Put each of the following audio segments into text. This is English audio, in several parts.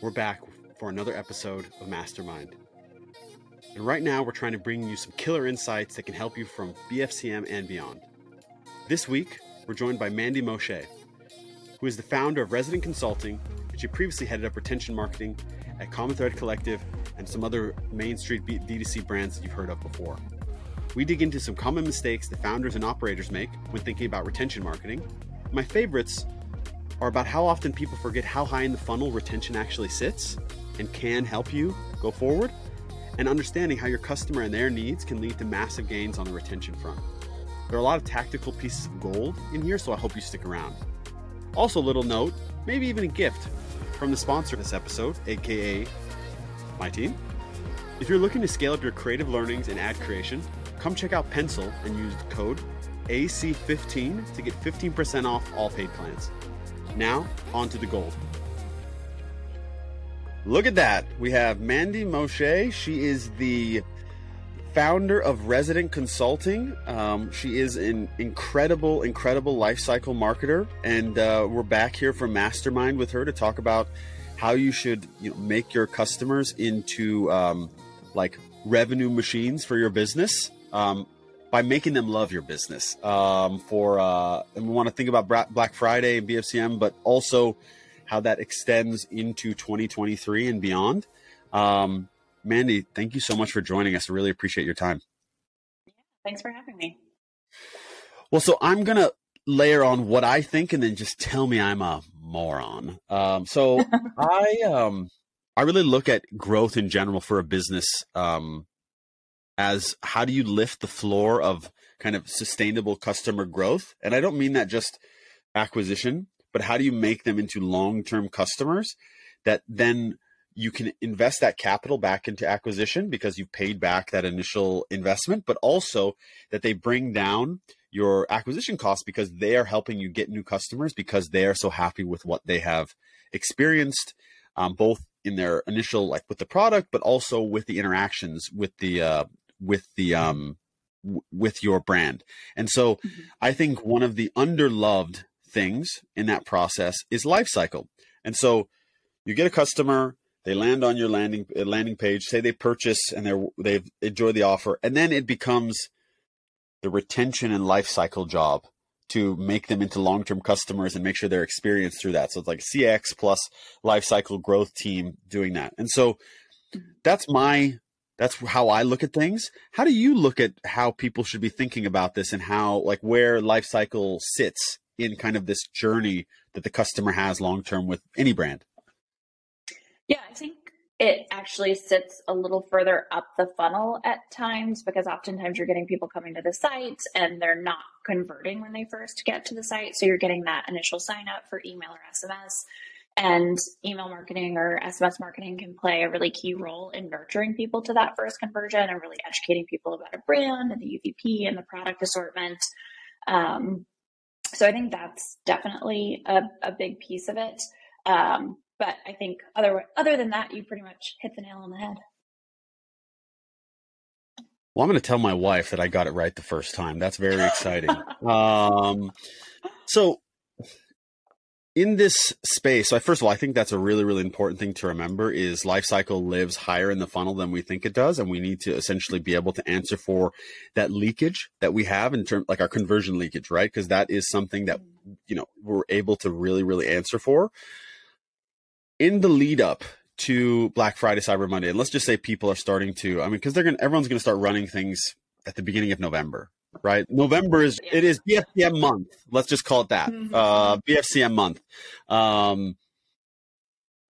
we're back for another episode of Mastermind. And right now, we're trying to bring you some killer insights that can help you from BFCM and beyond. This week, we're joined by Mandi Moshay, who is the founder of Resident Consulting, and she previously headed up retention marketing at Common Thread Collective and some other Main Street D2C brands that you've heard of before. We dig into some common mistakes that founders and operators make when thinking about retention marketing. My favorites are about how often people forget how high in the funnel retention actually sits and can help you go forward, and understanding how your customer and their needs can lead to massive gains on the retention front. There are a lot of tactical pieces of gold in here, so I hope you stick around. Also, a little note, maybe even a gift from the sponsor of this episode, aka my team. If you're looking to scale up your creative learnings and ad creation, come check out Pencil and use code AC15 to get 15% off all paid plans. Now, on to the gold. Look at that. We have Mandi Moshay. She is the founder of Resident Consulting. Um, she is an incredible, incredible life cycle marketer. And uh, we're back here for Mastermind with her to talk about how you should you know, make your customers into um, like revenue machines for your business. Um, by making them love your business. Um, for uh, and we want to think about Black Friday and BFCM, but also how that extends into 2023 and beyond. Um, Mandi, thank you so much for joining us. I really appreciate your time. Thanks for having me. Well, so I'm gonna layer on what I think, and then just tell me I'm a moron. Um, so I um, I really look at growth in general for a business um, as how do you lift the floor of kind of sustainable customer growth? And I don't mean that just acquisition, but how do you make them into long-term customers that then you can invest that capital back into acquisition because you've paid back that initial investment, but also that they bring down your acquisition costs because they are helping you get new customers because they are so happy with what they have experienced, um, both in their initial like with the product, but also with the interactions with the uh, with the um w- with your brand. And so mm-hmm. I think one of the underloved things in that process is life cycle. And so you get a customer, they land on your landing uh, landing page, say they purchase and they're they've enjoyed the offer, and then it becomes the retention and life cycle job to make them into long-term customers and make sure they're experienced through that. So it's like CX plus life cycle growth team doing that. And so mm-hmm. that's my that's how I look at things. How do you look at how people should be thinking about this and how like where life cycle sits in kind of this journey that the customer has long term with any brand? Yeah, I think it actually sits a little further up the funnel at times because oftentimes you're getting people coming to the site and they're not converting when they first get to the site. So you're getting that initial sign up for email or SMS and email marketing or SMS marketing can play a really key role in nurturing people to that first conversion and really educating people about a brand and the UVP and the product assortment. Um, so I think that's definitely a, a big piece of it. Um, but I think other other than that, you pretty much hit the nail on the head. Well, I'm going to tell my wife that I got it right the first time. That's very exciting. um, so in this space, so first of all, I think that's a really, really important thing to remember is life cycle lives higher in the funnel than we think it does. And we need to essentially be able to answer for that leakage that we have in terms like our conversion leakage, right? Because that is something that, you know, we're able to really, really answer for. In the lead up to Black Friday, Cyber Monday, and let's just say people are starting to, I mean, because they're to, everyone's going to start running things at the beginning of November, right? November is yeah. it is BFCM month. Let's just call it that. Mm-hmm. Uh, BFCM month. Um,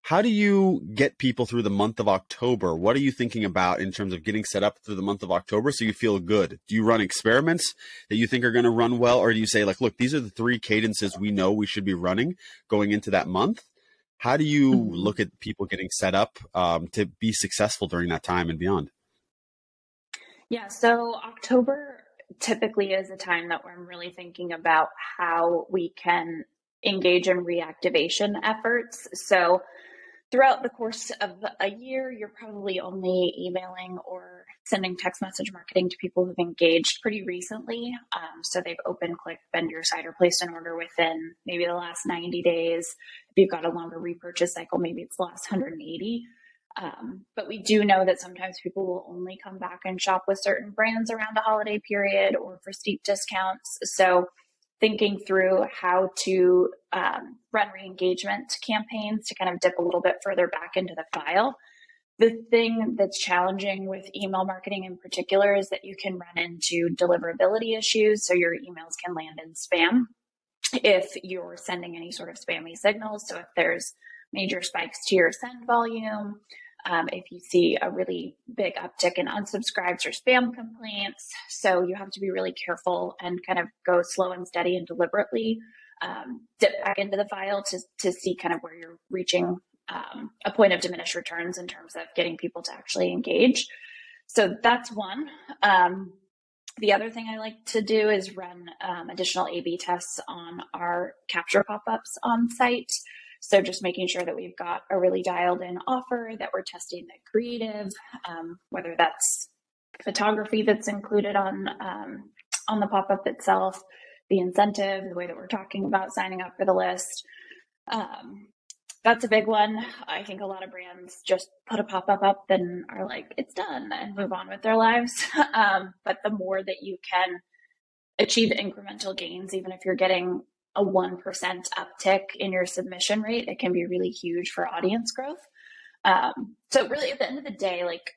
how do you get people through the month of October? What are you thinking about in terms of getting set up through the month of October so you feel good? Do you run experiments that you think are going to run well, or do you say like, look, these are the three cadences we know we should be running going into that month? How do you mm-hmm. look at people getting set up um, to be successful during that time and beyond? Yeah, so October typically is a time that I'm really thinking about how we can engage in reactivation efforts. So throughout the course of a year, you're probably only emailing or sending text message marketing to people who've engaged pretty recently. Um, so they've open click, been your site, or placed an order within maybe the last 90 days. If you've got a longer repurchase cycle, maybe it's the last 180. Um, but we do know that sometimes people will only come back and shop with certain brands around a holiday period or for steep discounts. So thinking through how to um, run re-engagement campaigns to kind of dip a little bit further back into the file. The thing that's challenging with email marketing in particular is that you can run into deliverability issues. So your emails can land in spam if you're sending any sort of spammy signals. So if there's major spikes to your send volume, um, if you see a really big uptick in unsubscribes or spam complaints. So you have to be really careful and kind of go slow and steady and deliberately um, dip back into the file to, to see kind of where you're reaching um, a point of diminished returns in terms of getting people to actually engage. So that's one. Um, the other thing I like to do is run um, additional A B tests on our capture pop ups on site. So just making sure that we've got a really dialed in offer, that we're testing the creative, um, whether that's photography that's included on um, on the pop up itself, the incentive, the way that we're talking about signing up for the list. Um, that's a big one. I think a lot of brands just put a pop up up and are like, it's done and move on with their lives. Um, but the more that you can achieve incremental gains, even if you're getting a 1% uptick in your submission rate, it can be really huge for audience growth. Um, so, really, at the end of the day, like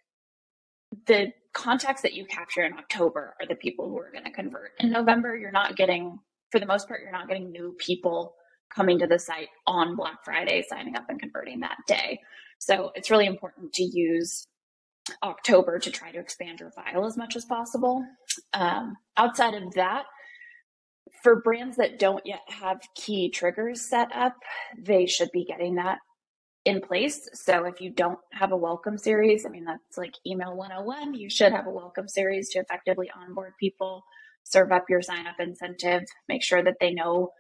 the contacts that you capture in October are the people who are going to convert. In November, you're not getting, for the most part, you're not getting new people coming to the site on Black Friday, signing up and converting that day. So, it's really important to use October to try to expand your file as much as possible. Um, outside of that, for brands that don't yet have key triggers set up, they should be getting that in place. So if you don't have a welcome series, I mean, that's like email 101, you should have a welcome series to effectively onboard people, serve up your sign up incentive, make sure that they know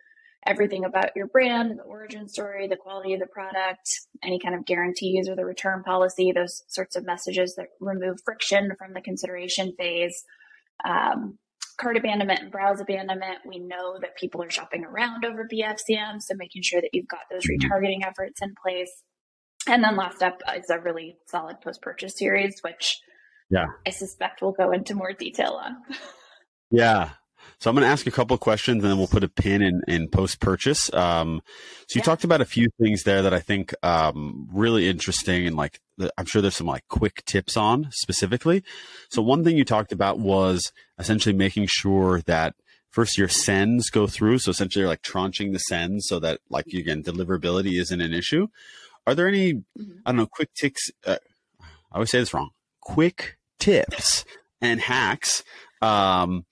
everything about your brand, the origin story, the quality of the product, any kind of guarantees or the return policy, those sorts of messages that remove friction from the consideration phase. Um, cart abandonment and browse abandonment, we know that people are shopping around over BFCM. So making sure that you've got those mm-hmm. retargeting efforts in place. And then last up is a really solid post purchase series, which yeah, I suspect we'll go into more detail on. yeah. So I'm going to ask a couple of questions and then we'll put a pin in, in post purchase. Um, so you yeah. talked about a few things there that I think um, really interesting and like I'm sure there's some like quick tips on specifically. So one thing you talked about was essentially making sure that first your sends go through. So essentially you're like tranching the sends so that like again deliverability isn't an issue. Are there any mm-hmm. I don't know quick ticks? Uh, I always say this wrong. Quick tips and hacks um,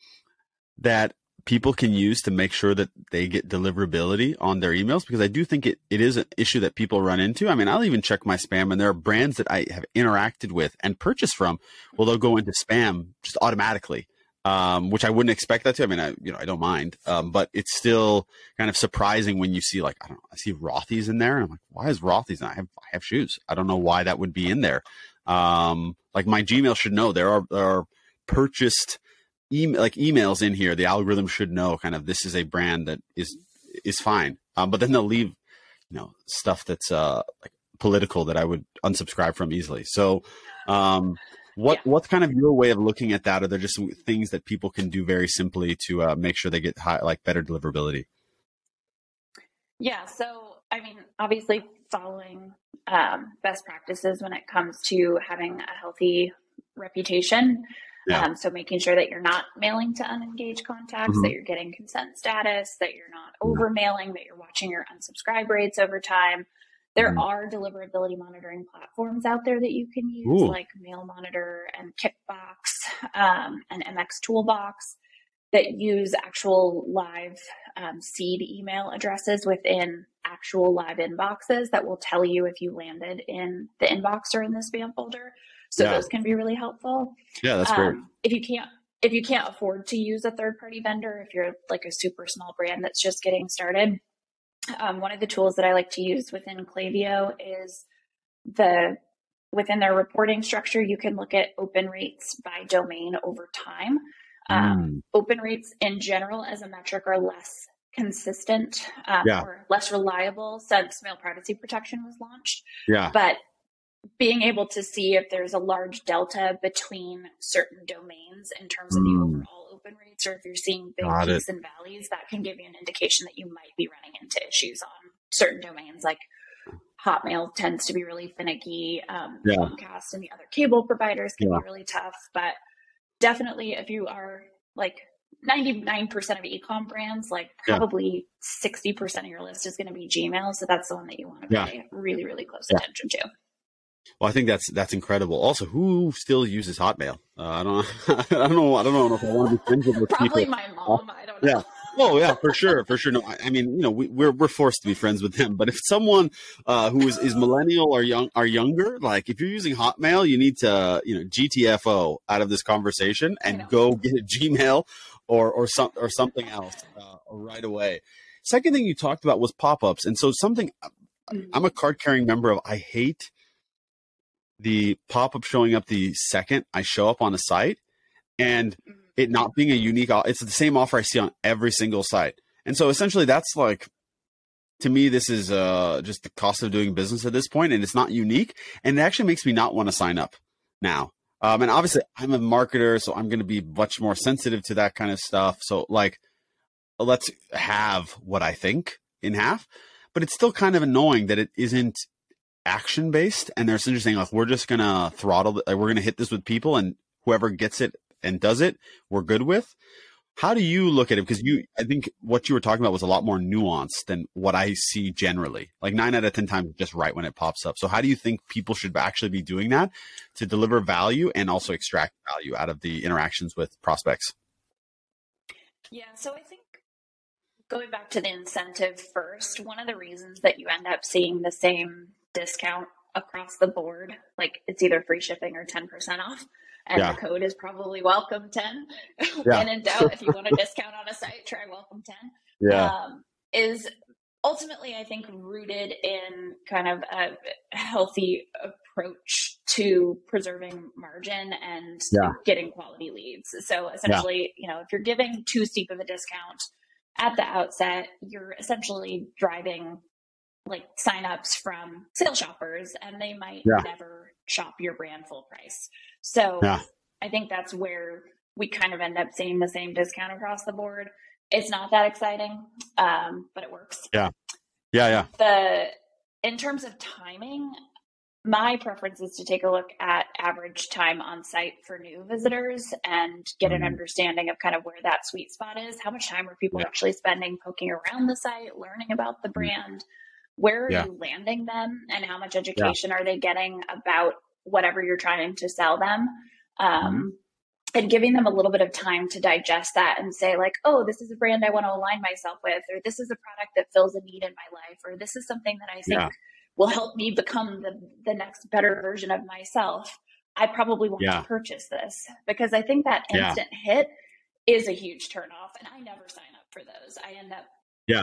that people can use to make sure that they get deliverability on their emails because I do think it, it is an issue that people run into. I mean, I'll even check my spam and there are brands that I have interacted with and purchased from. Well, they'll go into spam just automatically. Um, which I wouldn't expect that to. I mean, I, you know, I don't mind. Um, but it's still kind of surprising when you see like, I don't know, I see Rothy's in there and I'm like, why is Rothy's? I have, I have shoes. I don't know why that would be in there. Um, like my Gmail should know there are, there are purchased email like emails in here, the algorithm should know kind of this is a brand that is is fine. Um, but then they'll leave, you know, stuff that's uh like political that I would unsubscribe from easily. So, um, what yeah. what's kind of your way of looking at that? Are there just some things that people can do very simply to uh, make sure they get high, like better deliverability? Yeah. So, I mean, obviously, following um, best practices when it comes to having a healthy reputation yeah. Um, so making sure that you're not mailing to unengaged contacts, mm-hmm. that you're getting consent status, that you're not over mailing, that you're watching your unsubscribe rates over time. There mm-hmm. are deliverability monitoring platforms out there that you can use, Ooh. like Mail Monitor and Kickbox um, and MX Toolbox, that use actual live um, seed email addresses within actual live inboxes that will tell you if you landed in the inbox or in the spam folder. So yeah. those can be really helpful. Yeah, that's um, great. If you can't if you can't afford to use a third party vendor, if you're like a super small brand that's just getting started, um, one of the tools that I like to use within Klaviyo is the within their reporting structure, you can look at open rates by domain over time. Um, mm. Open rates in general, as a metric, are less consistent um, yeah. or less reliable since mail privacy protection was launched. Yeah. But being able to see if there's a large delta between certain domains in terms of mm. the overall open rates, or if you're seeing big Got peaks it. and valleys, that can give you an indication that you might be running into issues on certain domains. Like Hotmail tends to be really finicky. Um, yeah. Comcast and the other cable providers can yeah. be really tough, but definitely if you are like 99% of ecom brands, like probably yeah. 60% of your list is going to be Gmail. So that's the one that you want to pay really, really close attention to. Well, I think that's that's incredible. Also, who still uses Hotmail? Uh, I don't. I don't know. I don't know if I want to be friends with Probably people. my mom. I don't know. Yeah. Oh yeah, for sure, for sure. No, I, I mean, you know, we, are we're, we're forced to be friends with them. But if someone uh, who is, is millennial or young or younger, like if you're using Hotmail, you need to you know GTFO out of this conversation and go get a Gmail or or some or something else uh, right away. Second thing you talked about was pop ups, and so something mm-hmm. I'm a card carrying member of. I hate the pop up showing up the second I show up on a site and mm-hmm. it not being a unique it's the same offer I see on every single site. And so essentially that's like to me this is uh just the cost of doing business at this point and it's not unique and it actually makes me not want to sign up now. Um and obviously I'm a marketer so I'm going to be much more sensitive to that kind of stuff. So like let's have what I think in half, but it's still kind of annoying that it isn't action based and they're essentially saying like we're just gonna throttle like, we're gonna hit this with people and whoever gets it and does it we're good with. How do you look at it? Because you i think what you were talking about was a lot more nuanced than what i see generally. Like nine out of ten times just right when it pops up. So how do you think people should actually be doing that to deliver value and also extract value out of the interactions with prospects? Yeah so i think going back to the incentive first one of the reasons that you end up seeing the same discount across the board. Like it's either free shipping or 10% off. And yeah. the code is probably welcome 10. Yeah. when in doubt, if you want a discount on a site, try welcome 10. Yeah. Um, is ultimately, I think, rooted in kind of a healthy approach to preserving margin and yeah. getting quality leads. So essentially, you know, if you're giving too steep of a discount at the outset, you're essentially driving like signups from sales shoppers and they might yeah. never shop your brand full price. So yeah. I think that's where we kind of end up seeing the same discount across the board. It's not that exciting, um, but it works. Yeah. Yeah. Yeah. The, in terms of timing, my preference is to take a look at average time on site for new visitors and get an mm-hmm. understanding of kind of where that sweet spot is. How much time are people yeah. actually spending poking around the site, learning about the mm-hmm. brand? Where are yeah. you landing them and how much education yeah. are they getting about whatever you're trying to sell them um, mm-hmm. and giving them a little bit of time to digest that and say like oh this is a brand i want to align myself with or this is a product that fills a need in my life or this is something that i think yeah. will help me become the, the next better version of myself i probably want to purchase this because i think that instant hit is a huge turnoff and i never sign up for those i end up yeah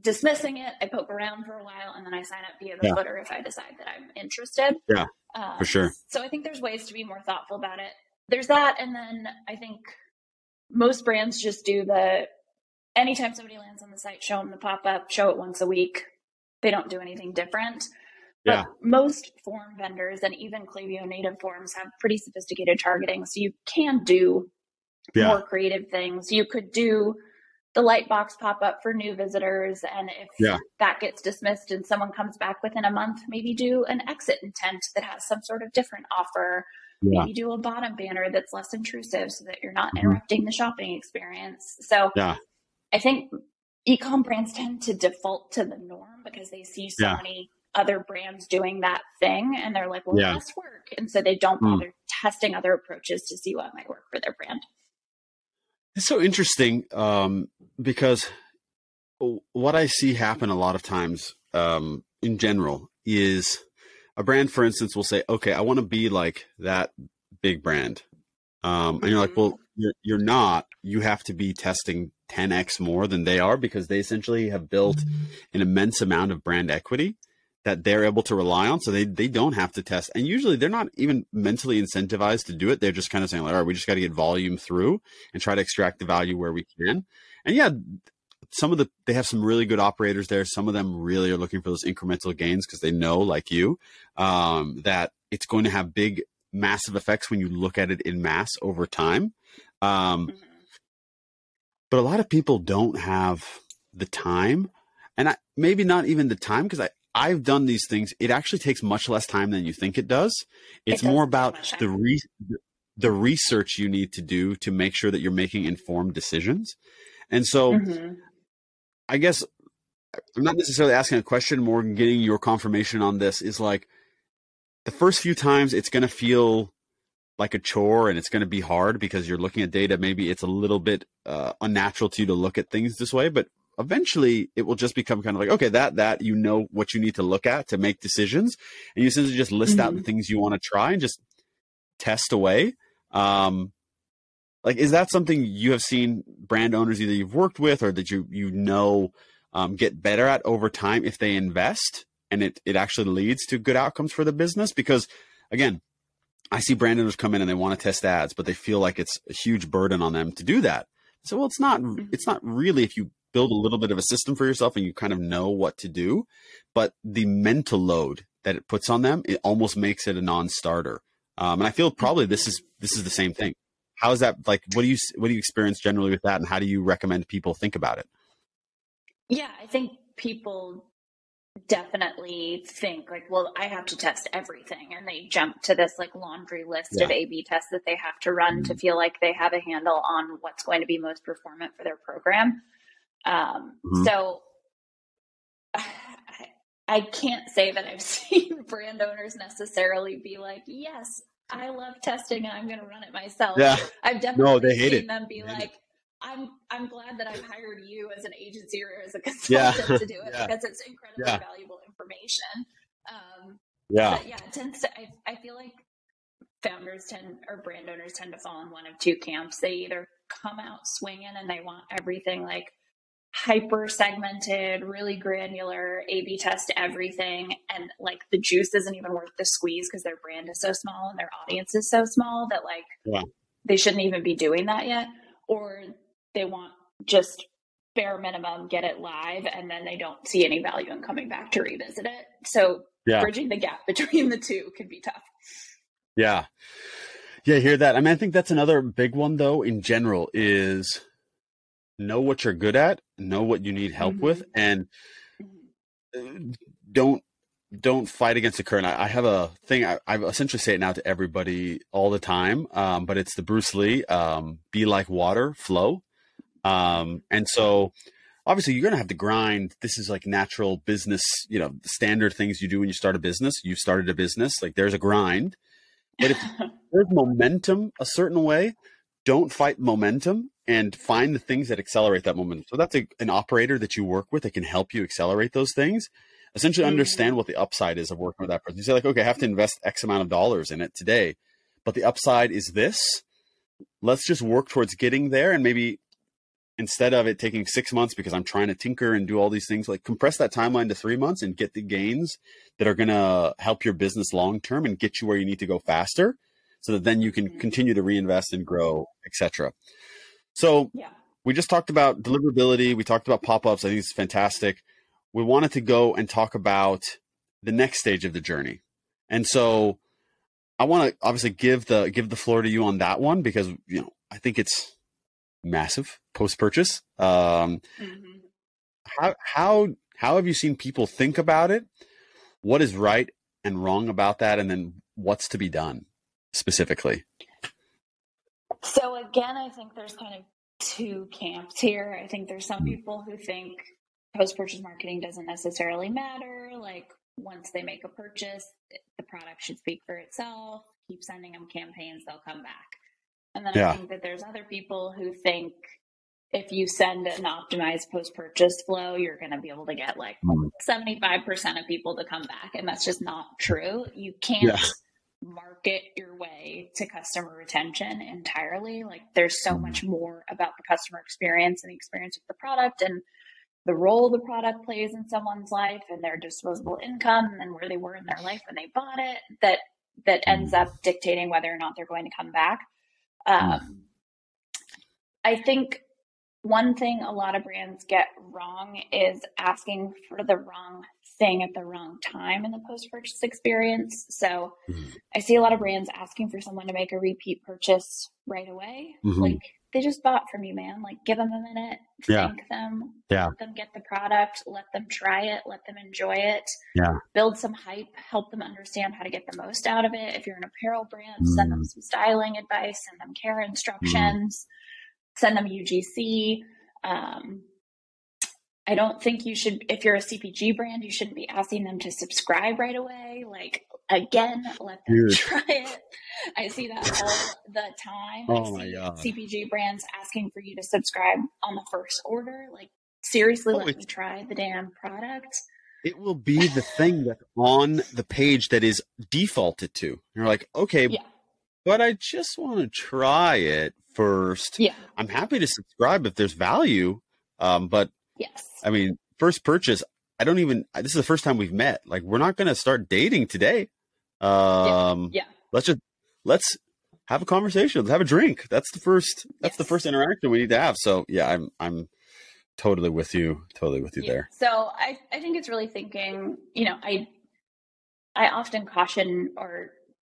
dismissing it. I poke around for a while and then I sign up via the yeah. footer if I decide that I'm interested. Yeah, um, for sure. So I think there's ways to be more thoughtful about it. There's that. And then I think most brands just do the anytime somebody lands on the site, show them the pop up, show it once a week. They don't do anything different. But yeah. most form vendors and even Klaviyo native forms have pretty sophisticated targeting. So you can do yeah. more creative things. You could do the light box pop up for new visitors. And if yeah. that gets dismissed and someone comes back within a month, maybe do an exit intent that has some sort of different offer. Yeah. Maybe do a bottom banner that's less intrusive so that you're not mm-hmm. interrupting the shopping experience. So yeah. I think ecom brands tend to default to the norm because they see so yeah. many other brands doing that thing and they're like, well, yeah. this work. And so they don't mm. bother mm. testing other approaches to see what might work for their brand. It's so interesting um, because what I see happen a lot of times um, in general is a brand, for instance, will say, "Okay, I want to be like that big brand," um, and you're like, "Well, mm-hmm. you're, you're not. You have to be testing 10x more than they are because they essentially have built an immense amount of brand equity." that they're able to rely on. So they, they don't have to test. And usually they're not even mentally incentivized to do it. They're just kind of saying, like, all right, we just got to get volume through and try to extract the value where we can. And yeah, some of the, they have some really good operators there. Some of them really are looking for those incremental gains because they know, like you, um, that it's going to have big, massive effects when you look at it in mass over time. Um, mm-hmm. But a lot of people don't have the time and I, maybe not even the time because I, I've done these things. It actually takes much less time than you think it does. It's it more about the re- the research you need to do to make sure that you're making informed decisions. And so, mm-hmm. I guess I'm not necessarily asking a question, more getting your confirmation on this is like the first few times it's going to feel like a chore and it's going to be hard because you're looking at data. Maybe it's a little bit uh, unnatural to you to look at things this way, but eventually it will just become kind of like okay that that you know what you need to look at to make decisions and you essentially just list mm-hmm. out the mm-hmm. things you want to try and just test away um like is that something you have seen brand owners either you've worked with or that you you know um, get better at over time if they invest and it it actually leads to good outcomes for the business because again i see brand owners come in and they want to test ads but they feel like it's a huge burden on them to do that so well it's not mm-hmm. it's not really if you build a little bit of a system for yourself and you kind of know what to do. But the mental load that it puts on them, it almost makes it a non-starter. Um, and I feel probably this is this is the same thing. How is that like? What do you what do you experience generally with that, and how do you recommend people think about it? Yeah, I think people definitely think like, well, I have to test everything, and they jump to this like laundry list yeah. of A/B tests that they have to run mm-hmm. to feel like they have a handle on what's going to be most performant for their program. Um, mm-hmm. So I, I can't say that I've seen brand owners necessarily be like, yes, I love testing and I'm going to run it myself. Yeah. I've definitely no, they hate seen it. them be like, I'm I'm glad that I've hired you as an agency or as a consultant yeah. to do it yeah. because it's incredibly yeah. valuable information. Um, yeah, yeah, it tends to. I, I feel like founders tend or brand owners tend to fall in one of two camps. They either come out swinging and they want everything like hyper segmented, really granular, A B test everything. And like the juice isn't even worth the squeeze because their brand is so small and their audience is so small that like yeah. they shouldn't even be doing that yet. Or they want just bare minimum, get it live, and then they don't see any value in coming back to revisit it. So yeah. bridging the gap between the two can be tough. Yeah. Yeah, I hear that. I mean, I think that's another big one though in general is know what you're good at, know what you need help mm-hmm. with, and mm-hmm. uh, don't don't fight against the current. I, I have a thing. I, I, essentially say it now to everybody all the time, um, but it's the Bruce Lee um, "Be like water, flow," um, and so obviously you're going to have to grind. This is like natural business, you know, standard things you do when you start a business. You've started a business, like there's a grind. But if there's momentum a certain way, don't fight momentum and find the things that accelerate that momentum. So that's a, an operator that you work with that can help you accelerate those things. Essentially, mm-hmm. understand what the upside is of working with that person. You say like, okay, I have to invest X amount of dollars in it today, but the upside is this. Let's just work towards getting there, and maybe instead of it taking six months because I'm trying to tinker and do all these things, like compress that timeline to three months and get the gains that are going to help your business long term and get you where you need to go faster so that then you can mm-hmm. continue to reinvest and grow, etc. So yeah. we just talked about deliverability. We talked about pop-ups. I think it's fantastic. We wanted to go and talk about the next stage of the journey. And so I want to obviously give the give the floor to you on that one because you know I think it's massive post purchase. Um, mm-hmm. How how how have you seen people think about it? What is right and wrong about that, and then what's to be done? specifically? So again, I think there's kind of two camps here. I think there's some hmm. people who think post purchase marketing doesn't necessarily matter. Like once they make a purchase, the product should speak for itself. Keep sending them campaigns, they'll come back. And then yeah. I think that there's other people who think if you send an optimized post purchase flow, you're going to be able to get like 75% hmm. of people to come back. And that's just not true. You can't. Yeah market your way to customer retention entirely. Like there's so much mm-hmm. more about the customer experience and the experience of the product and the role the product plays in someone's life and their disposable income and where they were in their life when they bought it that that ends up dictating whether or not they're going to come back. Um, I think one thing a lot of brands get wrong is asking for the wrong thing at the wrong time in the post purchase experience. So mm-hmm. I see a lot of brands asking for someone to make a repeat purchase right away. Mm-hmm. Like they just bought from you, man. Like give them a minute, yeah. thank them, yeah. let them get the product, let them try it, let them enjoy it. Yeah. Build some hype, help them understand how to get the most out of it. If you're an apparel brand, mm-hmm. send them mm. some styling advice, send them care instructions send them UGC. Um, I don't think you should, if you're a CPG brand, you shouldn't be asking them to subscribe right away. Like, again, let them Dude. try it. I see that all the time. Oh my God. CPG brands asking for you to subscribe on the first order. Like, seriously, oh, let me try the damn product. It will be the thing that's on the page that is defaulted to. You're like, okay, yeah. but I just want to try it first. Yeah. I'm happy to subscribe if there's value. Um, but yes, I mean, first purchase, I don't even, this is the first time we've met. Like, we're not going to start dating today. Um, yeah. yeah. Let's just, let's have a conversation. Let's have a drink. That's the first, that's yes. the first interaction we need to have. So yeah, I'm, I'm totally with you. Totally with you yeah. there. So I, I think it's really thinking, you know, I, I often caution or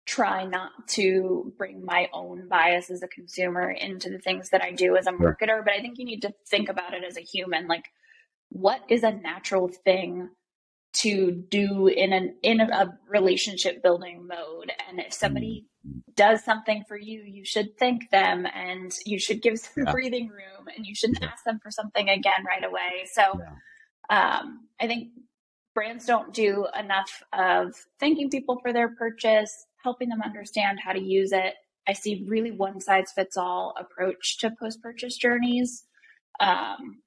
try not to bring my own bias as a consumer into the things that I do as a marketer, but I think you need to think about it as a human. Like, what is a natural thing to do in an in a relationship building mode? And if somebody mm-hmm. does something for you, you should thank them and you should give some yeah. breathing room and you shouldn't yeah. ask them for something again right away. So yeah. um, I think brands don't do enough of thanking people for their purchase helping them understand how to use it. I see really one size fits all approach to post purchase journeys. Um,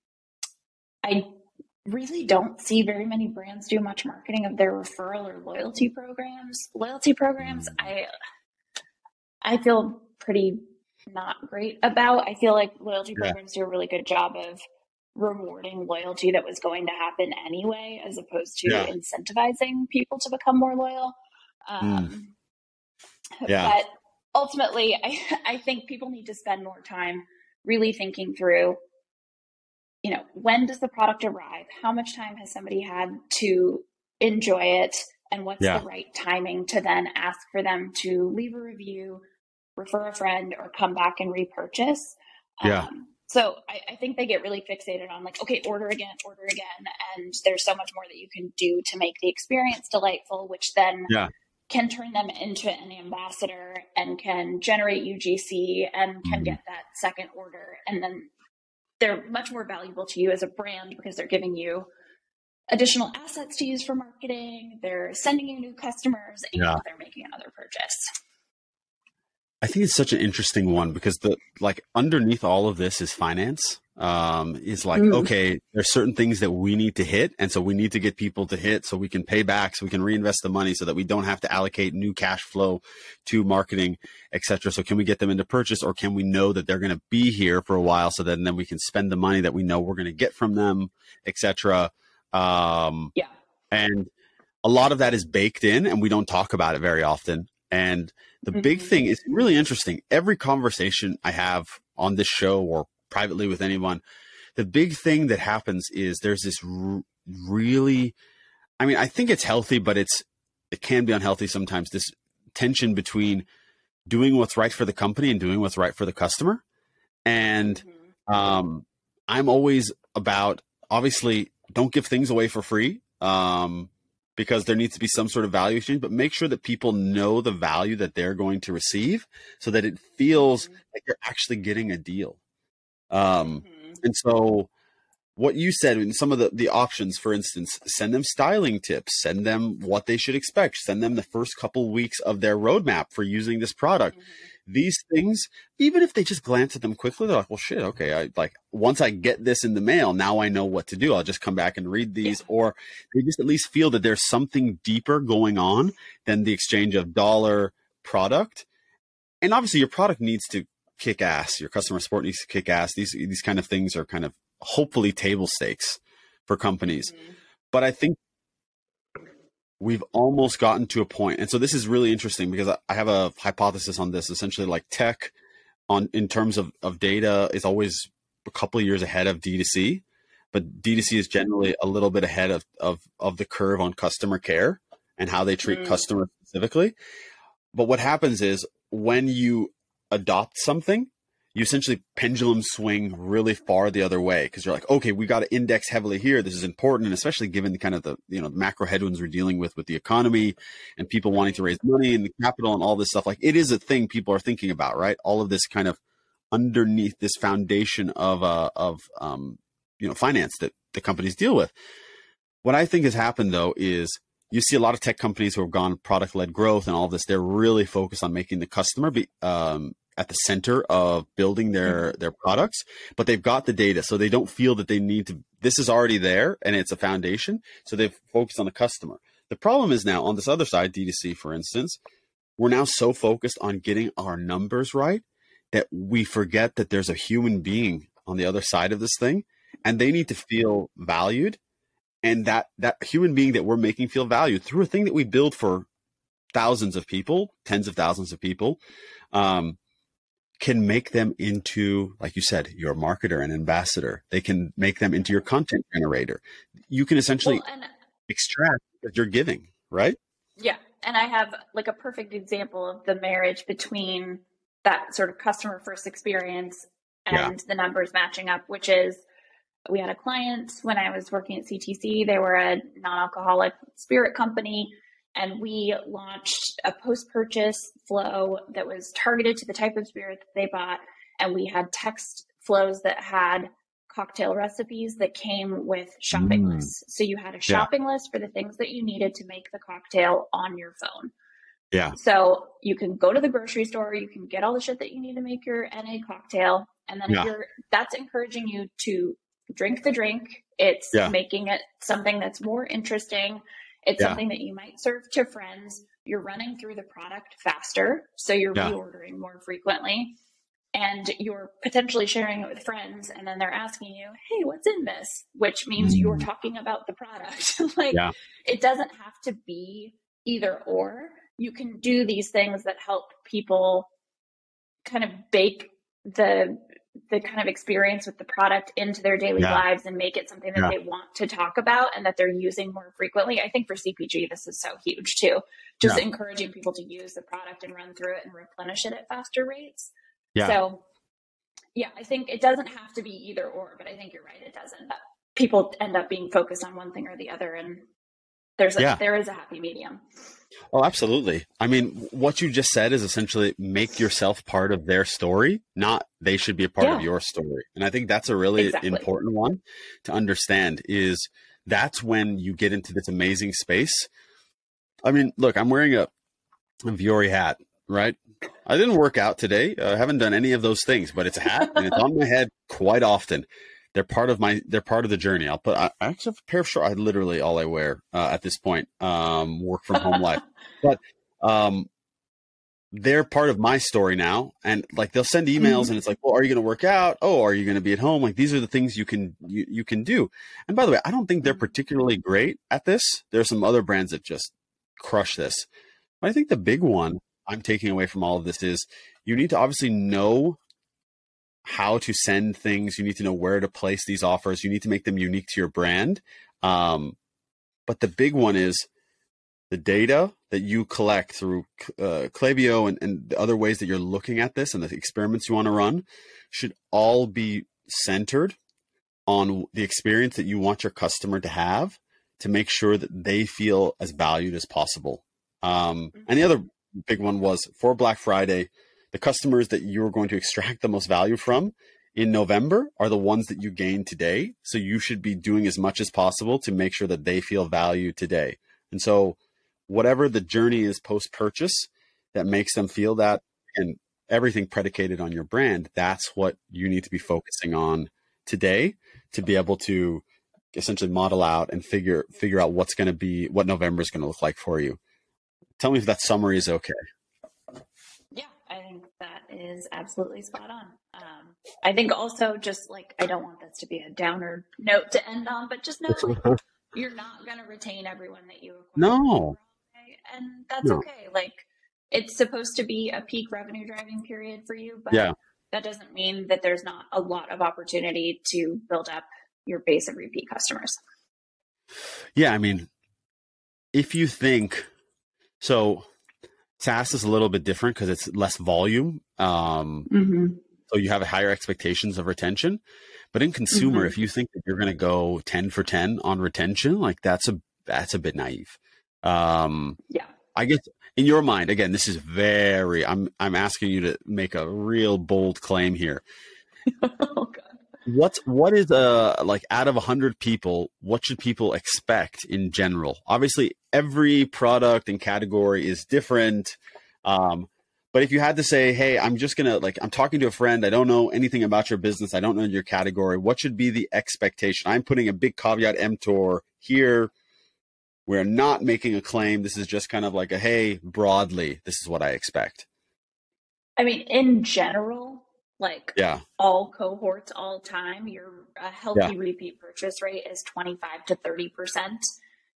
I really don't see very many brands do much marketing of their referral or loyalty programs. Loyalty programs, mm. I I feel pretty not great about. I feel like loyalty yeah. programs do a really good job of rewarding loyalty that was going to happen anyway, as opposed to yeah. incentivizing people to become more loyal. Mm. Um. Yeah. But ultimately, I, I think people need to spend more time really thinking through, you know, when does the product arrive? How much time has somebody had to enjoy it? And what's yeah. the right timing to then ask for them to leave a review, refer a friend, or come back and repurchase? Yeah. Um, so I, I, think they get really fixated on like, okay, order again, order again. And there's so much more that you can do to make the experience delightful, which then yeah can turn them into an ambassador and can generate UGC and can mm-hmm. get that second order. And then they're much more valuable to you as a brand because they're giving you additional assets to use for marketing. They're sending you new customers and yeah. they're making another purchase. I think it's such an interesting one because the like underneath all of this is finance um, is like, mm. okay, there's certain things that we need to hit. And so we need to get people to hit so we can pay back, so we can reinvest the money so that we don't have to allocate new cash flow to marketing, etc. So can we get them into purchase or can we know that they're going to be here for a while so that then we can spend the money that we know we're going to get from them, etc. Um, yeah. And a lot of that is baked in and we don't talk about it very often. And the mm-hmm. big thing is really interesting. Every conversation I have on this show or privately with anyone. The big thing that happens is there's this r- really, I mean, I think it's healthy, but it's, it can be unhealthy sometimes. This tension between doing what's right for the company and doing what's right for the customer. And mm-hmm. um, I'm always about obviously don't give things away for free um, because there needs to be some sort of value exchange, but make sure that people know the value that they're going to receive so that it feels mm-hmm. like you're actually getting a deal. Um, mm-hmm. And so, what you said in some of the, the options, for instance, send them styling tips, send them what they should expect, send them the first couple weeks of their roadmap for using this product. Mm-hmm. These things, even if they just glance at them quickly, they're like, well, shit, okay. I like once I get this in the mail, now I know what to do. I'll just come back and read these, yeah. or they just at least feel that there's something deeper going on than the exchange of dollar product. And obviously, your product needs to kick ass. Your customer support needs to kick ass. These these kind of things are kind of hopefully table stakes. for companies. Mm-hmm. But I think we've almost gotten to a point, and so this is really interesting because I have a hypothesis on this. Essentially, like tech, on in terms of of data, is always a couple of years ahead of D2C, but D2C is generally a little bit ahead of of of the curve on customer care and how they treat mm. customers specifically. But what happens is when you adopt something, you essentially pendulum swing really far the other way because you're like, okay, we got to index heavily here. This is important, and especially given the kind of the you know the macro headwinds we're dealing with with the economy and people wanting to raise money and the capital and all this stuff. Like it is a thing people are thinking about, right? All of this kind of underneath this foundation of uh, of um, you know finance that the companies deal with. What I think has happened though is you see a lot of tech companies who have gone product led growth and all this. They're really focused on making the customer be um, at the center of building their mm-hmm. their products, but they've got the data, so they don't feel that they need to. This is already there, and it's a foundation. So they've focused on the customer. The problem is now on this other side, D2C, for instance, we're now so focused on getting our numbers right that we forget that there's a human being on the other side of this thing, and they need to feel valued and that that human being that we're making feel valued through a thing that we build for thousands of people, tens of thousands of people, um, can make them into, like you said, your marketer and ambassador. They can make them into your content generator. You can essentially well, extract what you're giving, right? Yeah. And I have like a perfect example of the marriage between that sort of customer first experience and yeah. the numbers matching up, which is we had a client when I was working at CTC. They were a non alcoholic spirit company, and we launched a post purchase flow that was targeted to the type of spirit that they bought. And we had text flows that had cocktail recipes that came with shopping mm. lists. So you had a shopping yeah. list for the things that you needed to make the cocktail on your phone. Yeah. So you can go to the grocery store, you can get all the shit that you need to make your NA cocktail. And then yeah. you're that's encouraging you to drink the drink. It's yeah. making it something that's more interesting. It's yeah. something that you might serve to friends. You're running through the product faster, so you're yeah. reordering more frequently. And you're potentially sharing it with friends, and then they're asking you, Hey, what's in this? Which means mm. you're talking about the product. like, it doesn't have to be either or. You can do these things that help people kind of bake the the kind of experience with the product into their daily yeah. lives and make it something that yeah. they want to talk about and that they're using more frequently. I think for CPG, this is so huge too. Just yeah. encouraging people to use the product and run through it and replenish it at faster rates. Yeah. So, yeah, I think it doesn't have to be either or, but I think you're right. It doesn't. People end up being focused on one thing or the other, and there's a, there is a happy medium. Oh, absolutely. I mean, what you just said is essentially make yourself part of their story, not they should be a part yeah. of your story. And I think that's a really exactly. important one to understand is that's when you get into this amazing space. I mean, look, I'm wearing a, a Vuori hat, right? I didn't work out today. I haven't done any of those things, but it's a hat and it's on my head quite often they're part of my they're part of the journey. I'll put I, actually have a pair of shorts. I literally all I wear uh, at this point. Um, work from home life, but um, they're part of my story now. And like they'll send emails, mm-hmm. and it's like, well, are you going to work out? Oh, are you going to be at home? Like these are the things you can you, you can do. And by the way, I don't think they're mm-hmm. particularly great at this. There are some other brands that just crush this. But I think the big one I'm taking away from all of this is you need to obviously know how to send things. You need to know where to place these offers. You need to make them unique to your brand. Um, but the big one is the data that you collect through uh, Klaviyo and, and the other ways that you're looking at this and the experiments you want to run should all be centered on the experience that you want your customer to have to make sure that they feel as valued as possible. Um, and the other big one was for Black Friday, the customers that you're going to extract the most value from in November are the ones that you gain today. So you should be doing as much as possible to make sure that they feel value today. And so, whatever the journey is post purchase that makes them feel that, and everything predicated on your brand, that's what you need to be focusing on today to be able to essentially model out and figure figure out what's going to be what November is going to look like for you. Tell me if that summary is okay is absolutely spot on. Um, I think also just like I don't want this to be a downer note to end on, but just know like you're not going to retain everyone that you acquire. No. And that's no. okay. Like it's supposed to be a peak revenue driving period for you, but yeah. that doesn't mean that there's not a lot of opportunity to build up your base of repeat customers. Yeah, I mean, if you think so, SaaS is a little bit different because it's less volume. Um, mm-hmm. So you have higher expectations of retention. But in consumer, mm-hmm. if you think that you're going to go 10 for 10 on retention, like that's a, that's a bit naive. Um, yeah. I guess in your mind, again, this is very, I'm, I'm asking you to make a real bold claim here. oh, God. What's, what is, uh, like out of hundred people, what should people expect in general? Obviously every product and category is different. Um, but if you had to say, hey, I'm just to like, I'm talking to a friend. I don't know anything about your business. I don't know your category. What should be the expectation? I'm putting a big caveat emptor here. We're not making a claim. This is just kind of like a, hey, broadly, this is what I expect. I mean, in general, like yeah. all cohorts, all time, your a healthy yeah. repeat purchase rate is 25 to 30%.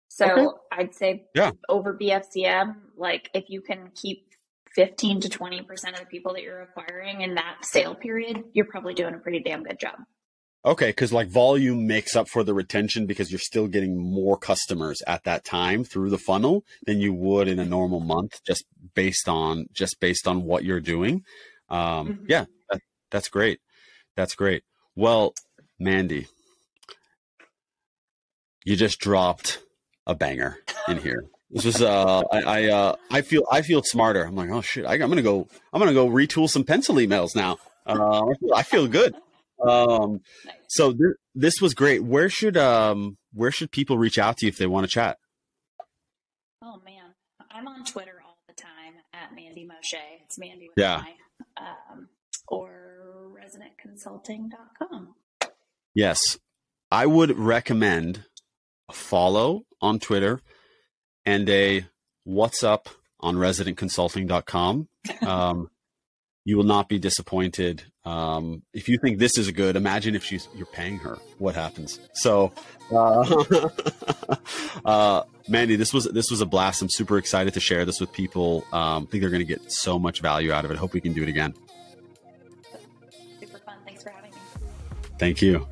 So okay. I'd say yeah. over BFCM, like if you can keep 15 to 20% of the people that you're acquiring in that sale period, you're probably doing a pretty damn good job. Okay, because like volume makes up for the retention because you're still getting more customers at that time through the funnel than you would in a normal month, just based on just based on what you're doing. Um, mm-hmm. Yeah, that, that's great. That's great. Well, Mandi, you just dropped a banger in here. This was uh, I I, uh, I feel I feel smarter. I'm like, oh shit, I, am gonna go I'm gonna go retool some pencil emails now. Uh, I, feel, I feel good. Um, so th- this was great. Where should um where should people reach out to you if they want to chat? Oh man, I'm on Twitter all the time at Mandi Moshay. It's Mandi with yeah. My, um, or residentconsulting.com. Yes, I would recommend a follow on Twitter and a what's up on residentconsulting.com. Um, you will not be disappointed. Um, if you think this is good, imagine if she's you're paying her. What happens? So, uh, uh, Mandi, this was this was a blast. I'm super excited to share this with people. Um, I think they're going to get so much value out of it. Hope we can do it again. Thank you.